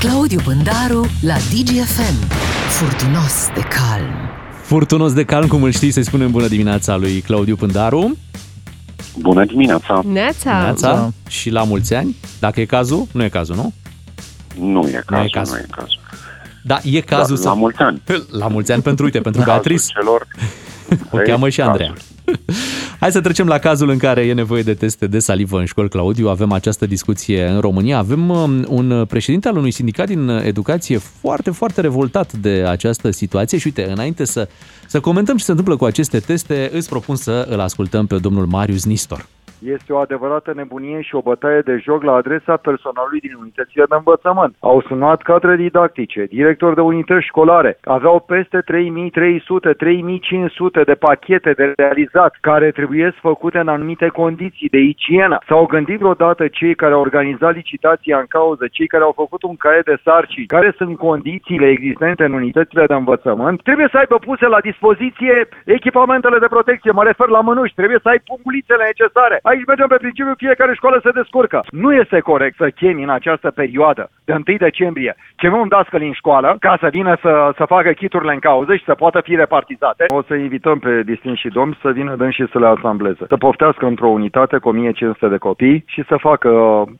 Claudiu Bândaru la DGFM. Furtunos de calm. Furtunos de calm, cum îl știi, să-i spunem bună dimineața lui Claudiu Pândaru. Bună dimineața! Neața! Neața. Și la mulți ani, dacă e cazul, nu e cazul, nu? Nu e cazul, nu e cazul. Nu e cazul. Da, e cazul da, să... La mulți ani. La mulți ani pentru, uite, pentru Beatrice. celor... O cheamă și Andreea. Hai să trecem la cazul în care e nevoie de teste de salivă în școli, Claudiu. Avem această discuție în România. Avem um, un președinte al unui sindicat din educație foarte, foarte revoltat de această situație și uite, înainte să, să comentăm ce se întâmplă cu aceste teste, îți propun să îl ascultăm pe domnul Marius Nistor. Este o adevărată nebunie și o bătaie de joc la adresa personalului din unitățile de învățământ. Au sunat cadre didactice, directori de unități școlare, aveau peste 3300, 3500 de pachete de realizat care trebuie făcute în anumite condiții de igienă. S-au gândit vreodată cei care au organizat licitația în cauză, cei care au făcut un caiet de sarcini, care sunt condițiile existente în unitățile de învățământ, trebuie să aibă puse la dispoziție echipamentele de protecție, mă refer la mânuși, trebuie să ai pungulițele necesare, Aici mergem pe principiu, fiecare școală se descurcă. Nu este corect să chemi în această perioadă de 1 decembrie, chemi un dascăl în școală ca să vină să, să facă chiturile în cauză și să poată fi repartizate. O să invităm pe distinși domni să vină dâns și să le asambleze. Să poftească într-o unitate cu 1500 de copii și să facă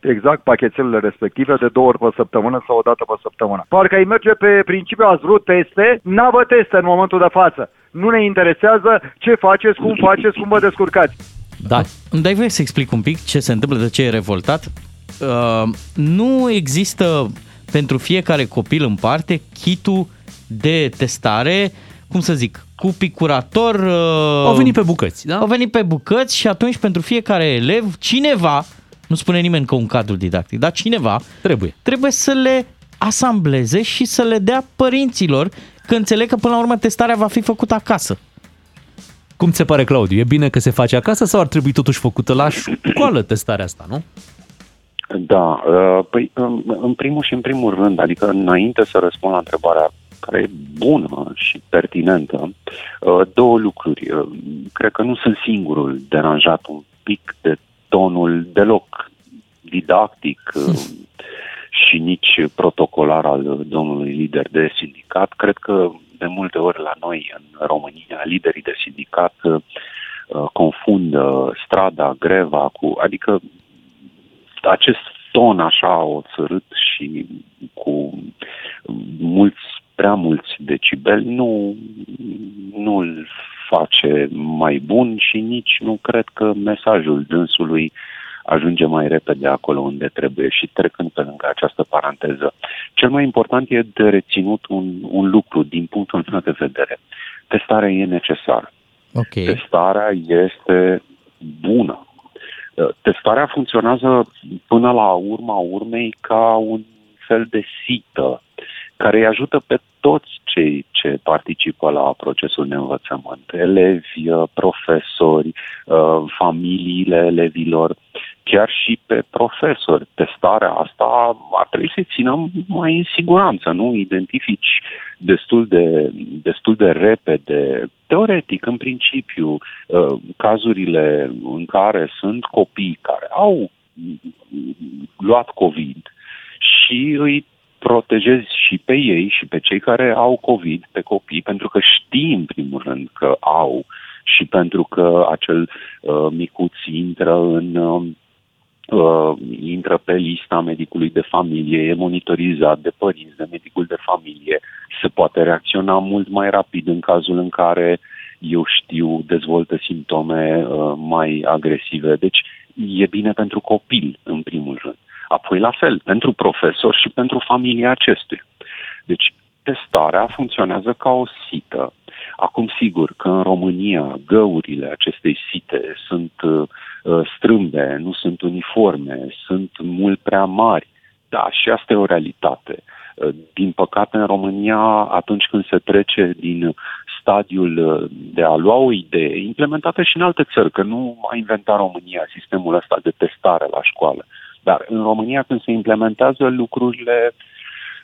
exact pachetelele respective de două ori pe săptămână sau o dată pe săptămână. Parcă ai merge pe principiu, ați vrut teste, n-avă teste în momentul de față. Nu ne interesează ce faceți, cum faceți, cum vă descurcați. Da. Îmi dai voie să explic un pic ce se întâmplă, de ce e revoltat? Uh, nu există pentru fiecare copil în parte kitul de testare, cum să zic, cu picurator. Uh, au venit pe bucăți, da? Au venit pe bucăți și atunci pentru fiecare elev, cineva, nu spune nimeni că un cadru didactic, dar cineva trebuie, trebuie să le asambleze și să le dea părinților, că înțeleg că până la urmă testarea va fi făcută acasă. Cum ți se pare, Claudiu? E bine că se face acasă sau ar trebui totuși făcută la școală testarea asta, nu? Da, uh, păi în primul și în primul rând, adică înainte să răspund la întrebarea care e bună și pertinentă, uh, două lucruri. Uh, cred că nu sunt singurul deranjat un pic de tonul deloc didactic și nici protocolar al domnului lider de sindicat. Cred că de multe ori la noi în România, liderii de sindicat uh, confundă strada, greva cu, adică acest ton așa oțărât și cu mulți, prea mulți decibeli nu, nu îl face mai bun și nici nu cred că mesajul dânsului uh, ajunge mai repede acolo unde trebuie și trecând pe lângă această paranteză. Cel mai important e de reținut un, un lucru din punctul meu de vedere. Testarea e necesară. Okay. Testarea este bună. Testarea funcționează până la urma urmei ca un fel de sită care îi ajută pe toți cei ce participă la procesul de învățământ, elevi, profesori, familiile elevilor, chiar și pe profesori. Testarea asta ar trebui să țină mai în siguranță, nu? Identifici destul de, destul de repede, teoretic, în principiu, cazurile în care sunt copii care au luat COVID și îi protejezi și pe ei și pe cei care au COVID, pe copii, pentru că știi în primul rând că au și pentru că acel uh, micuț intră în uh, uh, intră pe lista medicului de familie, e monitorizat de părinți, de medicul de familie, se poate reacționa mult mai rapid în cazul în care eu știu, dezvoltă simptome uh, mai agresive. Deci e bine pentru copil, în primul rând. Apoi la fel, pentru profesor și pentru familia acestuia. Deci testarea funcționează ca o sită. Acum, sigur că în România găurile acestei site sunt uh, strâmbe, nu sunt uniforme, sunt mult prea mari. Da, și asta e o realitate. Uh, din păcate, în România, atunci când se trece din stadiul uh, de a lua o idee, implementată și în alte țări, că nu a inventat România sistemul ăsta de testare la școală, dar în România, când se implementează lucrurile,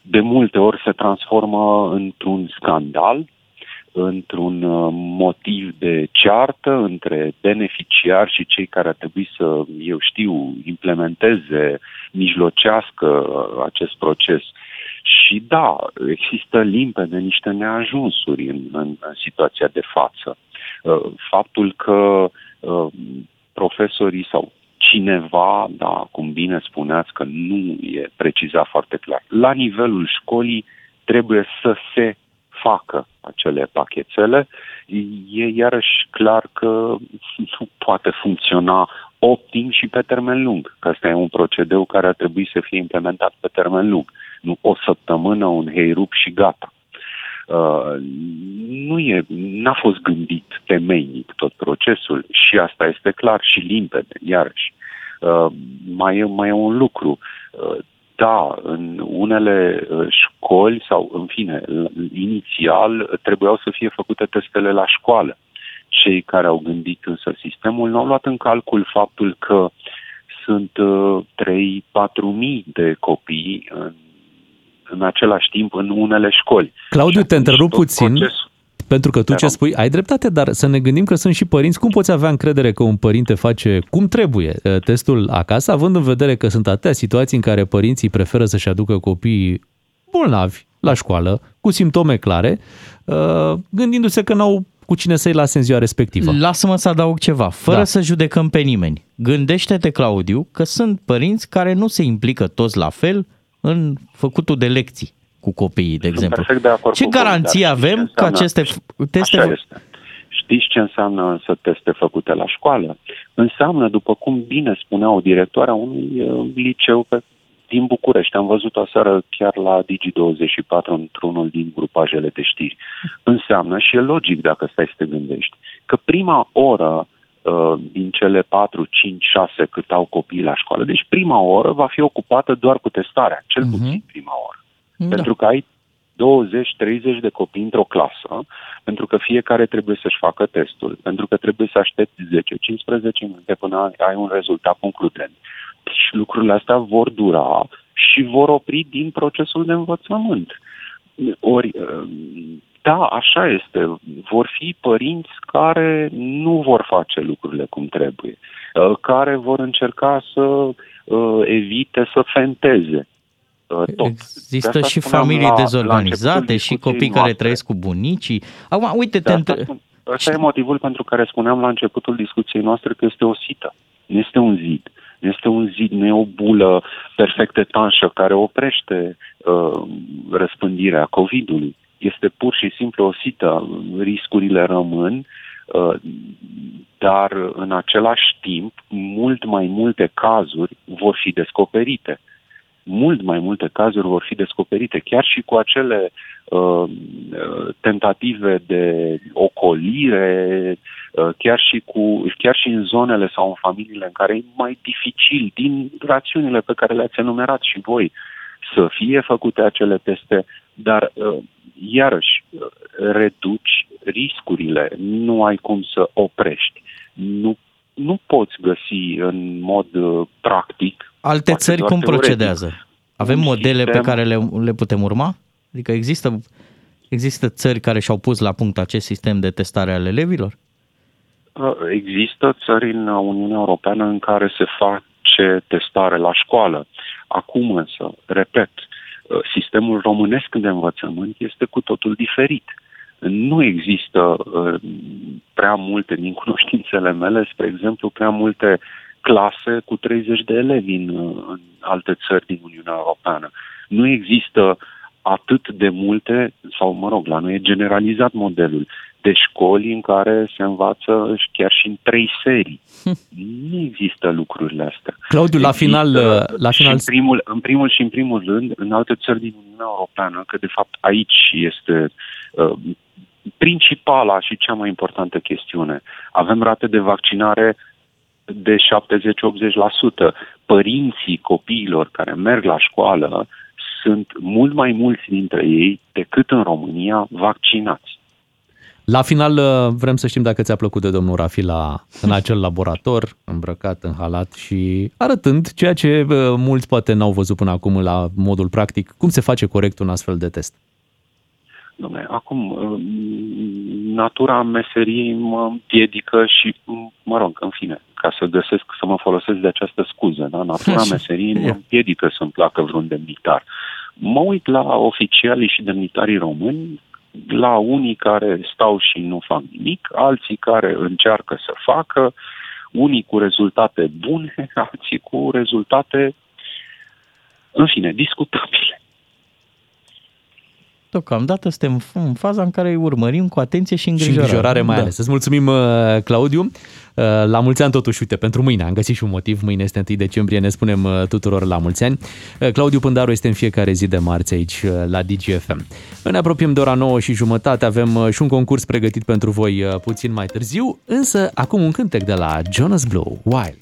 de multe ori se transformă într-un scandal, într-un uh, motiv de ceartă între beneficiari și cei care ar trebui să, eu știu, implementeze, mijlocească uh, acest proces. și da, există limpede niște neajunsuri în, în, în situația de față. Uh, faptul că uh, profesorii sau cineva, da, cum bine spuneați că nu e precizat foarte clar, la nivelul școlii trebuie să se facă acele pachetele, e iarăși clar că nu poate funcționa optim și pe termen lung, că asta e un procedeu care ar trebui să fie implementat pe termen lung, nu o săptămână, un heirup și gata. Uh, nu e, n-a fost gândit temeinic tot procesul și asta este clar și limpede, iarăși. Uh, mai, e, mai e un lucru. Uh, da, în unele uh, școli sau, în fine, inițial trebuiau să fie făcute testele la școală. Cei care au gândit însă sistemul nu au luat în calcul faptul că sunt 3-4 mii de copii în, în același timp în unele școli. Claudiu, te întrerup puțin. Procesul, pentru că tu ce spui, ai dreptate, dar să ne gândim că sunt și părinți. Cum poți avea încredere că un părinte face cum trebuie uh, testul acasă, având în vedere că sunt atâtea situații în care părinții preferă să-și aducă copiii bolnavi la școală, cu simptome clare, uh, gândindu-se că n-au cu cine să-i lase în ziua respectivă. Lasă-mă să adaug ceva, fără da. să judecăm pe nimeni. Gândește-te, Claudiu, că sunt părinți care nu se implică toți la fel în făcutul de lecții cu copiii, de exemplu. de acord ce garanție avem că aceste teste... Așa este. Știți ce înseamnă să teste făcute la școală? Înseamnă, după cum bine spunea o directoare a unui uh, liceu pe, din București, am văzut o seară chiar la Digi24 într-unul din grupajele de știri. Înseamnă, și e logic dacă stai să te gândești, că prima oră uh, din cele 4, 5, 6 cât au copii la școală, deci prima oră va fi ocupată doar cu testarea, cel uh-huh. puțin prima oră. Da. Pentru că ai 20-30 de copii într-o clasă, pentru că fiecare trebuie să-și facă testul, pentru că trebuie să aștepți 10-15 minute până ai un rezultat concludent. Și lucrurile astea vor dura și vor opri din procesul de învățământ. Ori, da, așa este. Vor fi părinți care nu vor face lucrurile cum trebuie, care vor încerca să uh, evite să fenteze Uh, tot. Există de și familii la, dezorganizate la și copii noastre. care trăiesc cu bunicii. Acum, uite, te între... Asta e motivul pentru care spuneam la începutul discuției noastre că este o sită, nu este un zid. Nu este un zid, nu e o bulă perfect etanșă care oprește uh, răspândirea COVID-ului. Este pur și simplu o sită, riscurile rămân, uh, dar în același timp, mult mai multe cazuri vor fi descoperite. Uh, mult mai multe cazuri vor fi descoperite, chiar și cu acele uh, tentative de ocolire, uh, chiar, și cu, chiar și în zonele sau în familiile în care e mai dificil, din rațiunile pe care le-ați enumerat și voi, să fie făcute acele teste, dar uh, iarăși reduci riscurile, nu ai cum să oprești. Nu, nu poți găsi în mod uh, practic Alte țări cum teoretic. procedează? Avem modele sistem... pe care le, le putem urma? Adică există, există țări care și-au pus la punct acest sistem de testare al elevilor? Uh, există țări în Uniunea Europeană în care se face testare la școală. Acum însă, repet, uh, sistemul românesc de învățământ este cu totul diferit. Nu există uh, prea multe, din cunoștințele mele, spre exemplu, prea multe clase cu 30 de elevi în, în alte țări din Uniunea Europeană. Nu există atât de multe, sau mă rog, la noi e generalizat modelul, de școli în care se învață chiar și în trei serii. nu există lucrurile astea. Claudiu, la final... La final... în, primul, în primul și în primul rând, în alte țări din Uniunea Europeană, că de fapt aici este uh, principala și cea mai importantă chestiune. Avem rate de vaccinare de 70-80%. Părinții copiilor care merg la școală sunt mult mai mulți dintre ei decât în România vaccinați. La final uh, vrem să știm dacă ți-a plăcut de domnul Rafi la, în acel laborator, îmbrăcat în halat și arătând ceea ce uh, mulți poate n-au văzut până acum la modul practic, cum se face corect un astfel de test. Dom'le, acum, uh, natura meseriei mă împiedică și, mă rog, în fine, ca să găsesc, să mă folosesc de această scuză, da? Natura meseriei mă împiedică să-mi placă vreun demnitar. Mă uit la oficialii și demnitarii români, la unii care stau și nu fac nimic, alții care încearcă să facă, unii cu rezultate bune, alții cu rezultate, în fine, discutabile. Deocamdată suntem în faza în care îi urmărim cu atenție și îngrijorare. Și îngrijorare mai da. ales. Îți mulțumim, uh, Claudiu. Uh, la mulți ani totuși, uite, pentru mâine. Am găsit și un motiv. Mâine este 1 decembrie, ne spunem uh, tuturor la mulți ani. Claudiu Pândaru este în fiecare zi de marți aici la DGFM. Ne apropiem de ora 9 și jumătate. Avem și un concurs pregătit pentru voi puțin mai târziu, însă acum un cântec de la Jonas Blue, Wild.